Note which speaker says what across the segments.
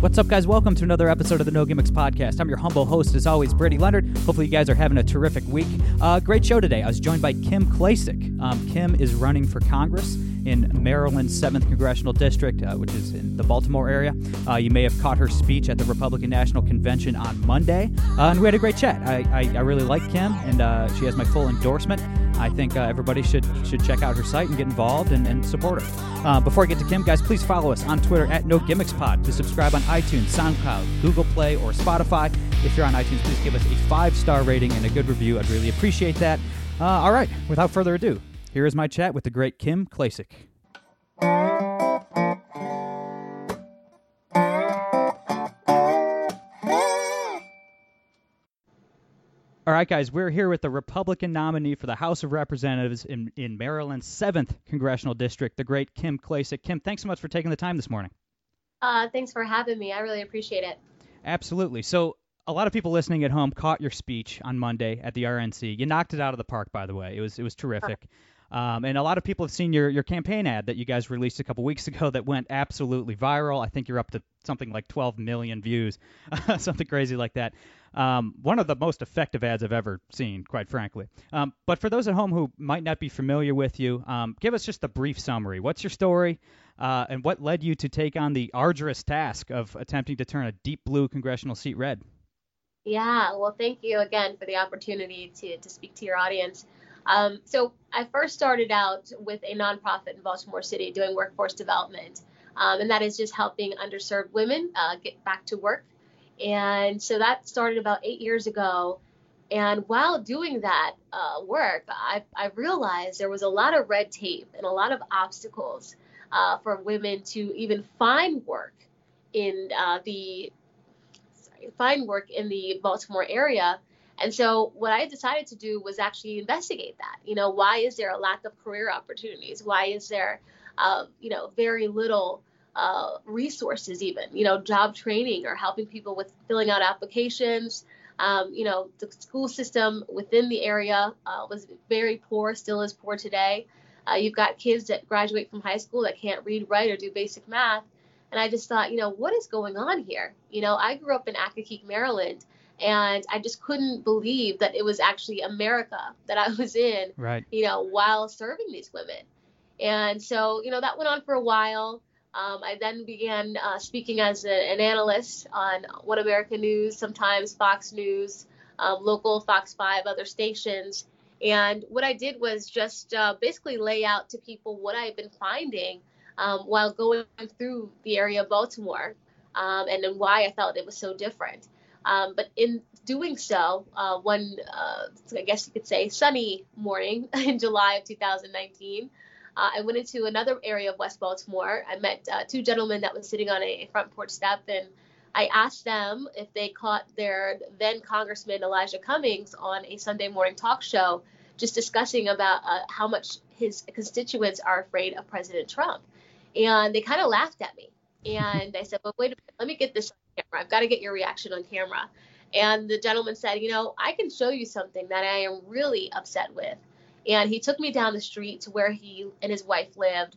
Speaker 1: What's up, guys? Welcome to another episode of the No Gimmicks Podcast. I'm your humble host, as always, Brady Leonard. Hopefully, you guys are having a terrific week. Uh, great show today. I was joined by Kim Klacik. Um, Kim is running for Congress in Maryland's 7th Congressional District, uh, which is in the Baltimore area. Uh, you may have caught her speech at the Republican National Convention on Monday, uh, and we had a great chat. I, I, I really like Kim, and uh, she has my full endorsement. I think uh, everybody should should check out her site and get involved and, and support her. Uh, before I get to Kim, guys, please follow us on Twitter at No Gimmicks Pod to subscribe on iTunes, SoundCloud, Google Play, or Spotify. If you're on iTunes, please give us a five star rating and a good review. I'd really appreciate that. Uh, all right, without further ado, here is my chat with the great Kim Klacik. All right, guys, we're here with the Republican nominee for the House of Representatives in, in Maryland's 7th Congressional District, the great Kim Klacik. Kim, thanks so much for taking the time this morning.
Speaker 2: Uh, thanks for having me. I really appreciate it.
Speaker 1: Absolutely. So, a lot of people listening at home caught your speech on Monday at the RNC. You knocked it out of the park, by the way. It was it was terrific. Um, and a lot of people have seen your, your campaign ad that you guys released a couple weeks ago that went absolutely viral. I think you're up to something like 12 million views, something crazy like that. Um, one of the most effective ads I've ever seen, quite frankly. Um, but for those at home who might not be familiar with you, um, give us just a brief summary. What's your story, uh, and what led you to take on the arduous task of attempting to turn a deep blue congressional seat red?
Speaker 2: Yeah, well, thank you again for the opportunity to, to speak to your audience. Um, so I first started out with a nonprofit in Baltimore City doing workforce development, um, and that is just helping underserved women uh, get back to work. And so that started about eight years ago. And while doing that uh, work, I, I, realized there was a lot of red tape and a lot of obstacles uh, for women to even find work in uh, the find work in the Baltimore area and so what I decided to do was actually investigate that. You know, why is there a lack of career opportunities? Why is there, uh, you know, very little uh, resources even, you know, job training or helping people with filling out applications. Um, you know, the school system within the area uh, was very poor, still is poor today. Uh, you've got kids that graduate from high school that can't read, write, or do basic math. And I just thought, you know, what is going on here? You know, I grew up in Accokeek, Maryland, and I just couldn't believe that it was actually America that I was in,
Speaker 1: right.
Speaker 2: you know, while serving these women. And so, you know, that went on for a while. Um, I then began uh, speaking as a, an analyst on One America News, sometimes Fox News, um, local Fox 5, other stations. And what I did was just uh, basically lay out to people what I've been finding um, while going through the area of Baltimore um, and then why I felt it was so different. Um, but in doing so, uh, one, uh, I guess you could say, sunny morning in July of 2019, uh, I went into another area of West Baltimore. I met uh, two gentlemen that was sitting on a front porch step, and I asked them if they caught their then Congressman Elijah Cummings on a Sunday morning talk show, just discussing about uh, how much his constituents are afraid of President Trump. And they kind of laughed at me. And I said, "Well, wait a minute, let me get this on camera. I've got to get your reaction on camera. And the gentleman said, You know, I can show you something that I am really upset with. And he took me down the street to where he and his wife lived.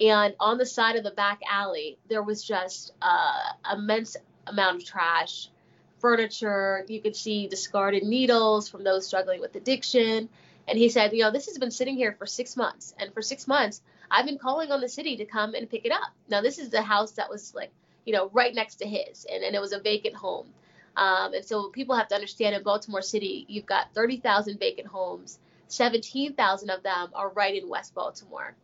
Speaker 2: And on the side of the back alley, there was just uh, immense amount of trash, furniture. You could see discarded needles from those struggling with addiction. And he said, You know, this has been sitting here for six months. And for six months, I've been calling on the city to come and pick it up. Now, this is the house that was like you know, right next to his, and, and it was a vacant home. Um, and so people have to understand in Baltimore City, you've got 30,000 vacant homes. 17,000 of them are right in West Baltimore.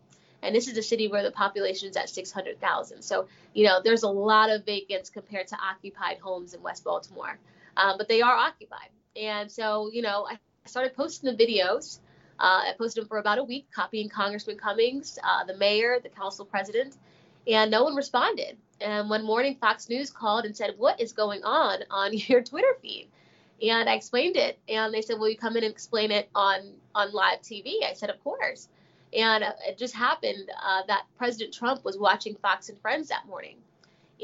Speaker 2: And this is a city where the population is at 600,000. So, you know, there's a lot of vacants compared to occupied homes in West Baltimore. Um, but they are occupied. And so, you know, I started posting the videos. Uh, I posted them for about a week, copying Congressman Cummings, uh, the mayor, the council president, and no one responded. And one morning, Fox News called and said, What is going on on your Twitter feed? And I explained it, and they said, "Will you come in and explain it on on live TV?" I said, "Of course." And uh, it just happened uh, that President Trump was watching Fox and Friends that morning,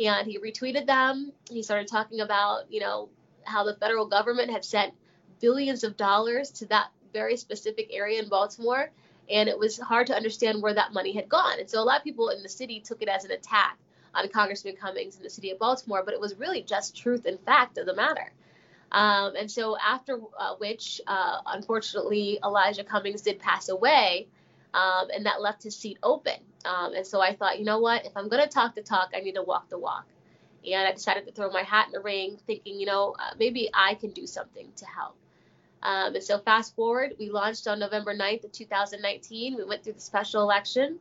Speaker 2: and he retweeted them. He started talking about, you know, how the federal government had sent billions of dollars to that very specific area in Baltimore, and it was hard to understand where that money had gone. And so a lot of people in the city took it as an attack on Congressman Cummings in the city of Baltimore, but it was really just truth and fact of the matter. Um, and so, after uh, which, uh, unfortunately, Elijah Cummings did pass away, um, and that left his seat open. Um, and so I thought, you know what? If I'm going to talk the talk, I need to walk the walk. And I decided to throw my hat in the ring, thinking, you know, uh, maybe I can do something to help. Um, and so, fast forward, we launched on November 9th of 2019. We went through the special election.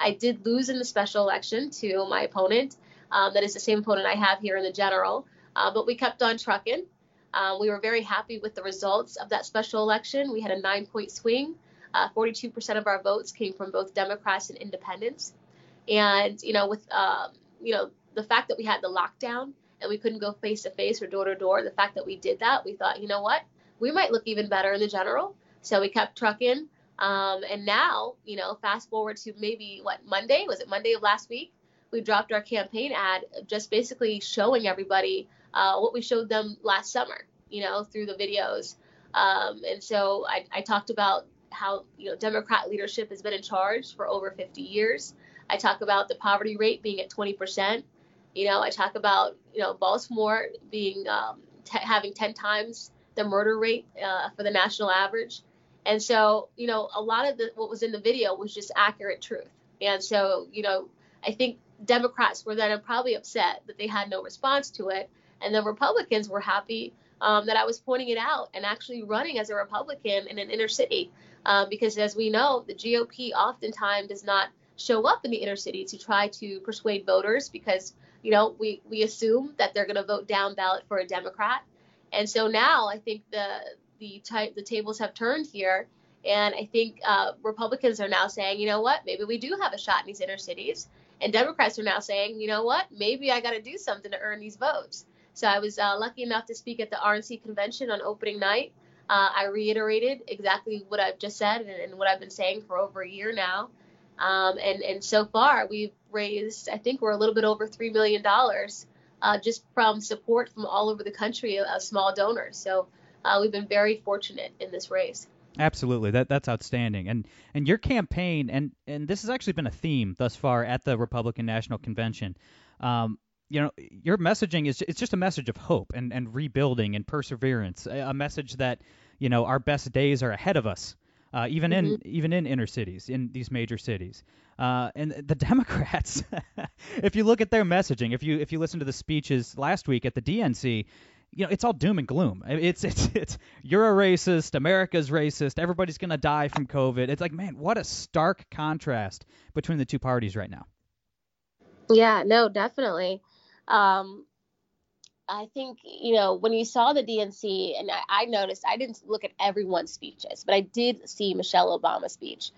Speaker 2: I did lose in the special election to my opponent. Um, that is the same opponent I have here in the general. Uh, but we kept on trucking. Um, we were very happy with the results of that special election. We had a nine point swing. Uh, 42% of our votes came from both Democrats and independents. And, you know, with, um, you know, the fact that we had the lockdown and we couldn't go face to face or door to door, the fact that we did that, we thought, you know what, we might look even better in the general. So we kept trucking. Um, and now, you know, fast forward to maybe what Monday was it Monday of last week? We dropped our campaign ad, just basically showing everybody uh, what we showed them last summer, you know, through the videos. Um, and so I, I talked about how you know Democrat leadership has been in charge for over 50 years. I talk about the poverty rate being at 20 percent. You know, I talk about you know Baltimore being um, t- having 10 times the murder rate uh, for the national average. And so, you know, a lot of the, what was in the video was just accurate truth. And so, you know, I think Democrats were then probably upset that they had no response to it. And the Republicans were happy um, that I was pointing it out and actually running as a Republican in an inner city. Um, because as we know, the GOP oftentimes does not show up in the inner city to try to persuade voters because, you know, we, we assume that they're going to vote down ballot for a Democrat. And so now I think the the type the tables have turned here, and I think uh, Republicans are now saying, you know what, maybe we do have a shot in these inner cities, and Democrats are now saying, you know what, maybe I got to do something to earn these votes. So I was uh, lucky enough to speak at the RNC convention on opening night. Uh, I reiterated exactly what I've just said and, and, what I've been saying for over a year now. Um, and, and so far, we've raised, I think we're a little bit over $3 million uh, just from support from all over the country of, small donors. So uh, we've been very fortunate in this race.
Speaker 1: Absolutely, that that's outstanding. And and your campaign, and and this has actually been a theme thus far at the Republican National Convention. Um, you know, your messaging is it's just a message of hope and and rebuilding and perseverance. A, a message that you know our best days are ahead of us. Uh, even mm-hmm. in even in inner cities, in these major cities, uh, and the Democrats, if you look at their messaging, if you if you listen to the speeches last week at the DNC, you know, it's all doom and gloom. It's it's it's you're a racist, America's racist, everybody's gonna die from COVID. It's like, man, what a stark contrast between the two parties right now.
Speaker 2: Yeah, no, definitely. Um, I think you know when you saw the DNC, and I, I, noticed I didn't look at everyone's speeches, but I did see Michelle Obama's speech,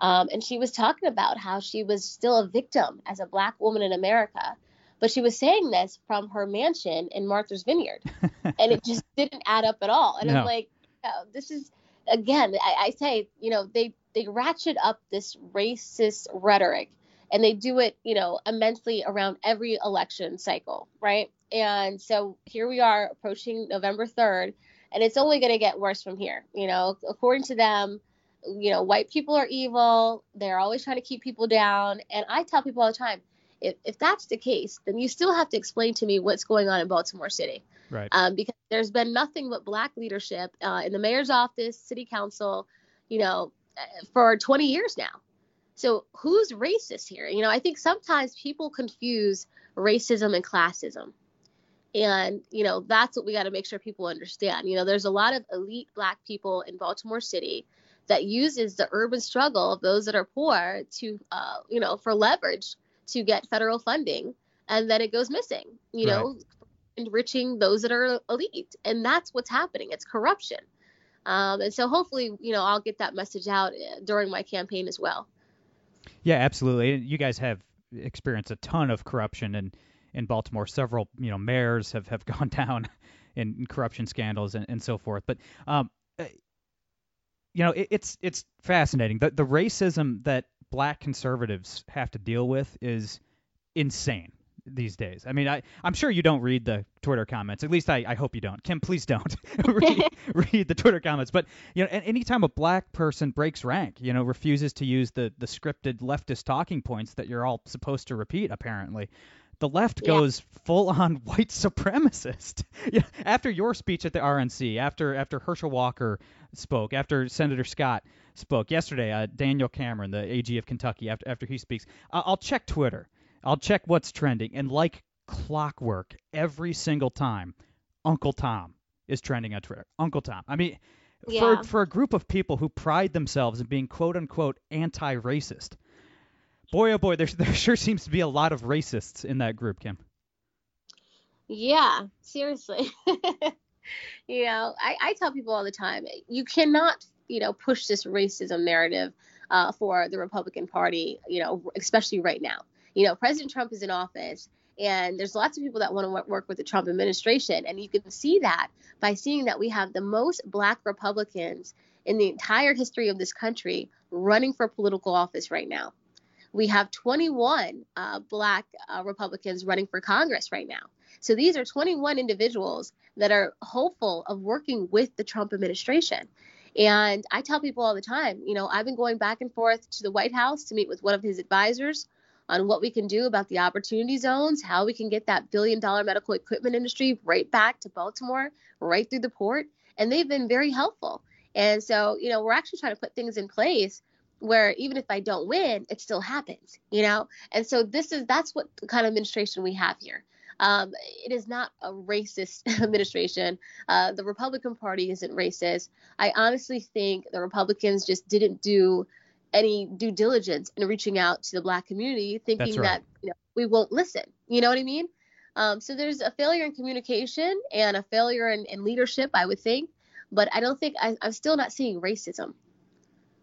Speaker 2: um, and she was talking about how she was still a victim as a black woman in America, but she was saying this from her mansion in Martha's Vineyard, and it just didn't add up at all. And no. I'm like, oh, this is again, I, I say, you know, they they ratchet up this racist rhetoric, and they do it, you know, immensely around every election cycle, right? And so here we are approaching November 3rd, and it's only going to get worse from here. You know, according to them, you know, white people are evil. They're always trying to keep people down. And I tell people all the time, if, if that's the case, then you still have to explain to me what's going on in Baltimore City.
Speaker 1: Right.
Speaker 2: Um, because there's been nothing but black leadership uh, in the mayor's office, city council, you know, for 20 years now. So who's racist here? You know, I think sometimes people confuse racism and classism. And, you know, that's what we got to make sure people understand. You know, there's a lot of elite black people in Baltimore City that uses the urban struggle of those that are poor to, uh, you know, for leverage to get federal funding and then it goes missing, you right. know, enriching those that are elite. And that's what's happening. It's corruption. Um, and so hopefully, you know, I'll get that message out uh, during my campaign as well.
Speaker 1: Yeah, absolutely. You guys have experienced a ton of corruption in, in Baltimore. Several, you know, mayors have, have gone down in corruption scandals and, and so forth. But um, uh, you know, it, it's it's fascinating. The the racism that black conservatives have to deal with is insane these days. I mean, I I'm sure you don't read the Twitter comments. At least I, I hope you don't. Kim, please don't read, read the Twitter comments. But you know, anytime a black person breaks rank, you know, refuses to use the the scripted leftist talking points that you're all supposed to repeat, apparently. The left
Speaker 2: Yeah.
Speaker 1: goes full on white supremacist. Yeah, after your speech at the RNC, after after Herschel Walker spoke, after Senator Scott spoke yesterday, uh, Daniel Cameron, the AG of Kentucky, after after he speaks, I- I'll check Twitter. I'll check what's trending, and like clockwork, every single time, Uncle Tom is trending on Twitter. Uncle Tom. I mean,
Speaker 2: Yeah.
Speaker 1: for for a group of people who pride themselves in being quote unquote anti-racist, boy oh boy, there there sure seems to be a lot of racists in that group, Kim.
Speaker 2: Yeah, seriously. you know, I, I tell people all the time, you cannot, you know, push this racism narrative uh, for the Republican Party, you know, especially right now. You know, President Trump is in office, and there's lots of people that want to work with the Trump administration. And you can see that by seeing that we have the most black Republicans in the entire history of this country running for political office right now. We have 21 uh, black uh, Republicans running for Congress right now. So these are 21 individuals that are hopeful of working with the Trump administration. And I tell people all the time, you know, I've been going back and forth to the White House to meet with one of his advisors on what we can do about the opportunity zones, how we can get that billion dollar medical equipment industry right back to Baltimore, right through the port. And they've been very helpful. And so, you know, we're actually trying to put things in place where even if I don't win, it still happens, you know? And so this is that's what kind of administration we have here. Um, it is not a racist administration. Uh, the Republican Party isn't racist. I honestly think the Republicans just didn't do any due diligence in reaching out to the black community, thinking
Speaker 1: right.
Speaker 2: that you know, we won't listen. You know what I mean? Um, so there's a failure in communication and a failure in, in leadership, I would think. But I don't think I, I'm still not seeing racism.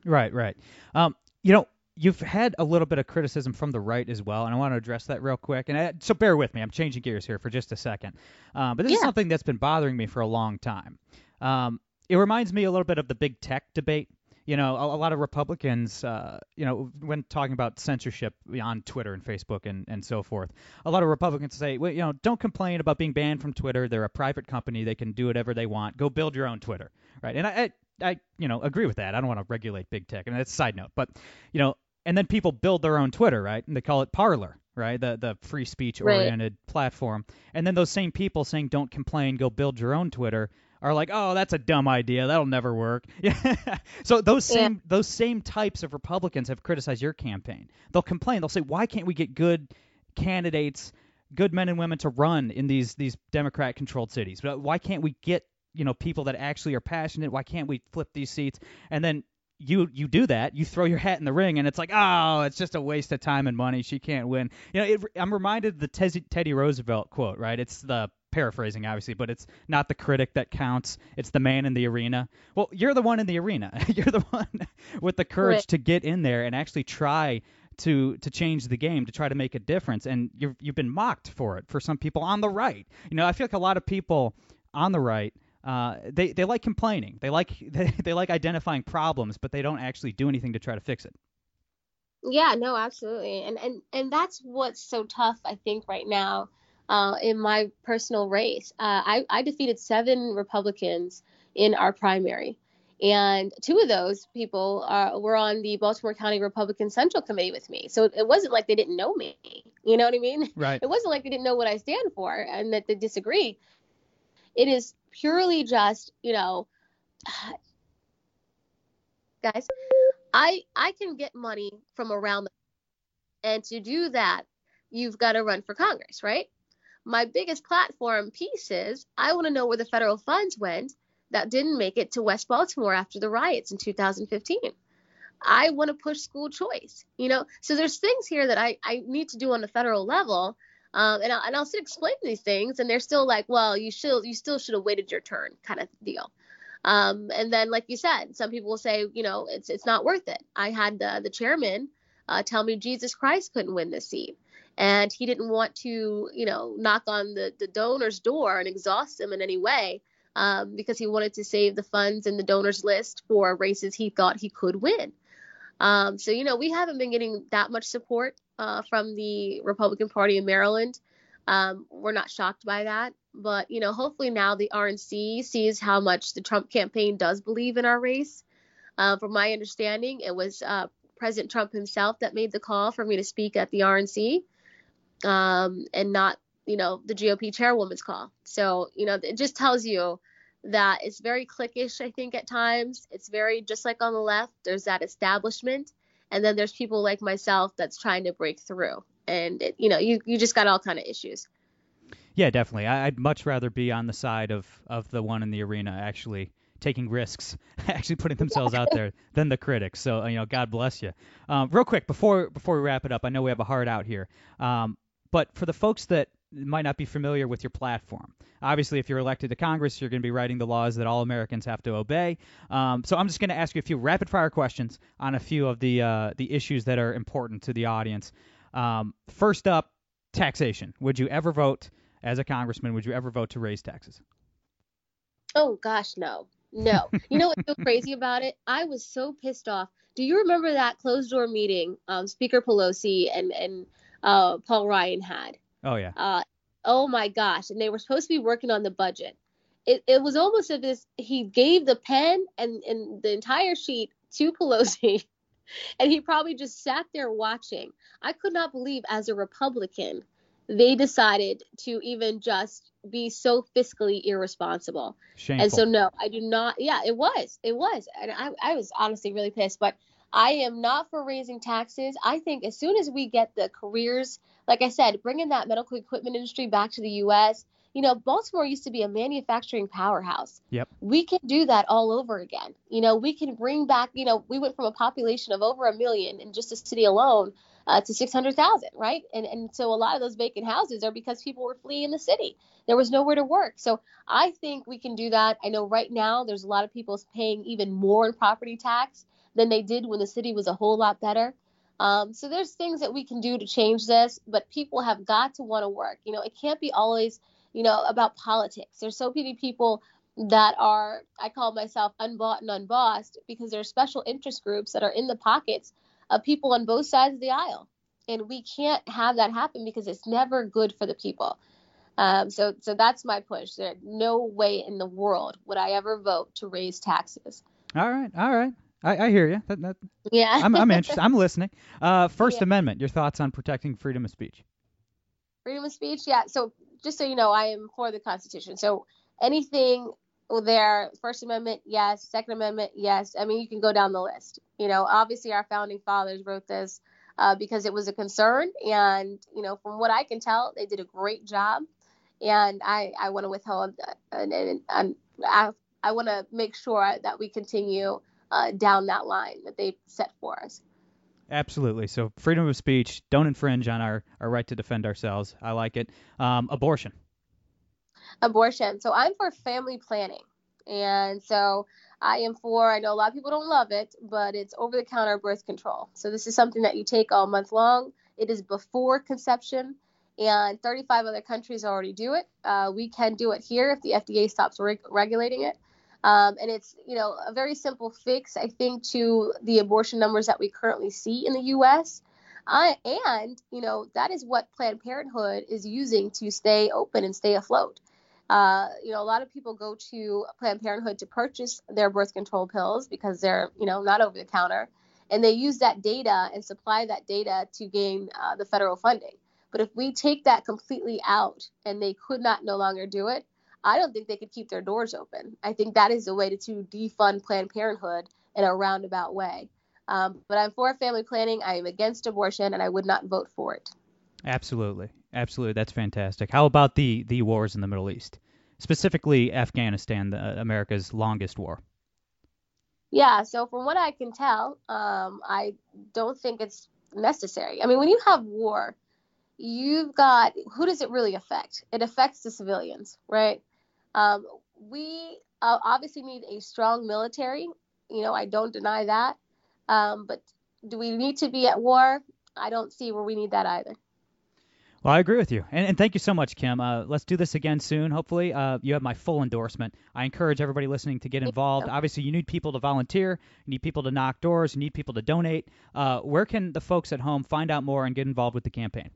Speaker 1: Right, right. Um, you know, you've had a little bit of criticism from the right as well, and I want to address that real quick. And I, so bear with me. I'm changing gears here for just a second. Um, but this is something that's been bothering me for a long time. Um, it reminds me a little bit of the big tech debate. You know, a, a lot of Republicans, uh, you know, when talking about censorship on Twitter and Facebook and, and so forth, a lot of Republicans say, well, you know, don't complain about being banned from Twitter. They're a private company. They can do whatever they want. Go build your own Twitter, right? And I, I, I you know, agree with that. I don't want to regulate big tech, and that's a side note. But, you know, and then people build their own Twitter, right? And they call it Parler, right? The the free speech oriented platform. And then those same people saying don't complain, go build your own Twitter are like, "Oh, that's a dumb idea. That'll never work." Yeah. so those
Speaker 2: Yeah.
Speaker 1: same those same types of Republicans have criticized your campaign. They'll complain. They'll say, "Why can't we get good candidates, good men and women to run in these these Democrat controlled cities? But Why can't we get, you know, people that actually are passionate? Why can't we flip these seats?" And then you you do that, you throw your hat in the ring, and it's like, oh, it's just a waste of time and money. She can't win. You know, it, I'm reminded of the Teddy Roosevelt quote, right? It's the paraphrasing, obviously, but it's not the critic that counts. It's the man in the arena. Well, you're the one in the arena. you're the one with the courage
Speaker 2: Right.
Speaker 1: to get in there and actually try to to change the game, to try to make a difference. And you've you've been mocked for it for some people on the right. You know, I feel like a lot of people on the right uh, they they like complaining. They like they, they like identifying problems, but they don't actually do anything to try to fix it.
Speaker 2: Yeah, no, absolutely. And and and that's what's so tough, I think, right now uh, in my personal race. Uh, I, I defeated seven Republicans in our primary. And two of those people uh, were on the Baltimore County Republican Central Committee with me. So it wasn't like they didn't know me. You know what I mean?
Speaker 1: Right.
Speaker 2: It wasn't like they didn't know what I stand for and that they disagree. It is purely just, you know, guys, I I can get money from around the and to do that, you've got to run for Congress, right? My biggest platform piece is I want to know where the federal funds went that didn't make it to West Baltimore after the riots in 2015. I want to push school choice, you know. So there's things here that I, I need to do on the federal level, um, and I'll, and I'll still explain these things, and they're still like, well, you should you still should have waited your turn, kind of deal. Um, and then, like you said, some people will say, you know, it's it's not worth it. I had the the chairman uh, tell me Jesus Christ couldn't win this seat, and he didn't want to, you know, knock on the, the donor's door and exhaust them in any way um, because he wanted to save the funds in the donors list for races he thought he could win. Um, so, you know, we haven't been getting that much support uh, from the Republican Party in Maryland. Um, we're not shocked by that. But, you know, hopefully now the RNC sees how much the Trump campaign does believe in our race. Uh, from my understanding, it was uh, President Trump himself that made the call for me to speak at the RNC um, and not, you know, the GOP chairwoman's call. So, you know, it just tells you that it's very cliquish, I think, at times. It's very just like on the left, there's that establishment, and then there's people like myself that's trying to break through. And, it, you know, you, you just got all kind of issues.
Speaker 1: Yeah, definitely. I, would much rather be on the side of, of the one in the arena actually taking risks, actually putting themselves out there than the critics. So you know, God bless you. Um, real quick before before we wrap it up, I know we have a hard out here. Um, but for the folks that might not be familiar with your platform. Obviously, if you're elected to Congress, you're going to be writing the laws that all Americans have to obey. Um, so I'm just going to ask you a few rapid fire questions on a few of the uh, the issues that are important to the audience. Um, first up, taxation. Would you ever vote as a congressman? Would you ever vote to raise taxes?
Speaker 2: Oh gosh, no, no. You know what's so crazy about it? I was so pissed off. Do you remember that closed door meeting um, Speaker Pelosi and and uh, Paul Ryan had?
Speaker 1: Oh yeah.
Speaker 2: Uh, oh my gosh! And they were supposed to be working on the budget. It it was almost as if he gave the pen and and the entire sheet to Pelosi, and he probably just sat there watching. I could not believe, as a Republican, they decided to even just be so fiscally irresponsible.
Speaker 1: Shameful.
Speaker 2: And so no, I do not. Yeah, it was. It was. And I I was honestly really pissed, but I am not for raising taxes. I think as soon as we get the careers, like I said, bringing that medical equipment industry back to the U.S., you know, Baltimore used to be a manufacturing powerhouse.
Speaker 1: Yep.
Speaker 2: We can do that all over again. You know, we can bring back, you know, we went from a population of over a million in just a city alone uh, to 600,000, right? And and so a lot of those vacant houses are because people were fleeing the city. There was nowhere to work. So I think we can do that. I know right now there's a lot of people paying even more in property tax than they did when the city was a whole lot better. Um, so there's things that we can do to change this, but people have got to want to work. You know, it can't be always, you know, about politics. There's so many people that are, I call myself unbought and unbossed because there are special interest groups that are in the pockets of people on both sides of the aisle. And we can't have that happen because it's never good for the people. Um, so, so that's my push. There, no way in the world would I ever vote to raise taxes.
Speaker 1: All right, all right. I, I hear you. That, that,
Speaker 2: yeah.
Speaker 1: I'm, I'm interested. I'm listening. Uh, First yeah. Amendment. Your thoughts on protecting freedom of speech?
Speaker 2: Freedom of speech. Yeah. So just so you know, I am for the Constitution. So anything there, First Amendment, yes. Second Amendment, yes. I mean, you can go down the list. You know, obviously our founding fathers wrote this uh, because it was a concern, and you know, from what I can tell, they did a great job. And I, I want to withhold, uh, and, and, and I, I want to make sure that we continue uh, down that line that they set for us.
Speaker 1: Absolutely. So freedom of speech, don't infringe on our, our right to defend ourselves. I like it. Um, abortion.
Speaker 2: Abortion. So I'm for family planning. And so I am for, I know a lot of people don't love it, but it's over the counter birth control. So this is something that you take all month long. It is before conception, and 35 other countries already do it. Uh, we can do it here if the FDA stops reg- regulating it. Um, and it's, you know, a very simple fix, I think, to the abortion numbers that we currently see in the U.S. And, you know, that is what Planned Parenthood is using to stay open and stay afloat. Uh, you know, a lot of people go to Planned Parenthood to purchase their birth control pills because they're, you know, not over the counter. And they use that data and supply that data to gain uh, the federal funding. But if we take that completely out and they could not no longer do it, I don't think they could keep their doors open. I think that is a way to, to defund Planned Parenthood in a roundabout way. Um, but I'm for family planning. I am against abortion, and I would not vote for it.
Speaker 1: Absolutely, absolutely, that's fantastic. How about the the wars in the Middle East, specifically Afghanistan, the, America's longest war?
Speaker 2: Yeah. So from what I can tell, um, I don't think it's necessary. I mean, when you have war, you've got who does it really affect? It affects the civilians, right? Um, we uh, obviously need a strong military. You know, I don't deny that. Um, but do we need to be at war? I don't see where we need that either.
Speaker 1: Well, I agree with you, and, and thank you so much, Kim. Uh, let's do this again soon. Hopefully, uh, you have my full endorsement. I encourage everybody listening to get involved. Obviously, you need people to volunteer, you need people to knock doors, you need people to donate. Uh, where can the folks at home find out more and get involved with the campaign?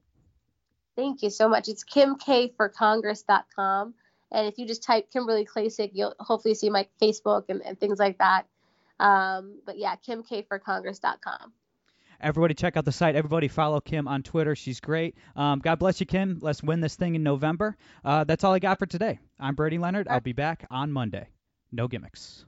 Speaker 2: Thank you so much. It's kimkforcongress.com, and if you just type Kimberly Klacik, you'll hopefully see my Facebook and, and things like that. Um, but yeah, kimkforcongress.com.
Speaker 1: Everybody check out the site. Everybody follow Kim on Twitter. She's great. Um, God bless you, Kim. Let's win this thing in November. Uh, that's all I got for today. I'm Brady Leonard. I'll be back on Monday. No gimmicks.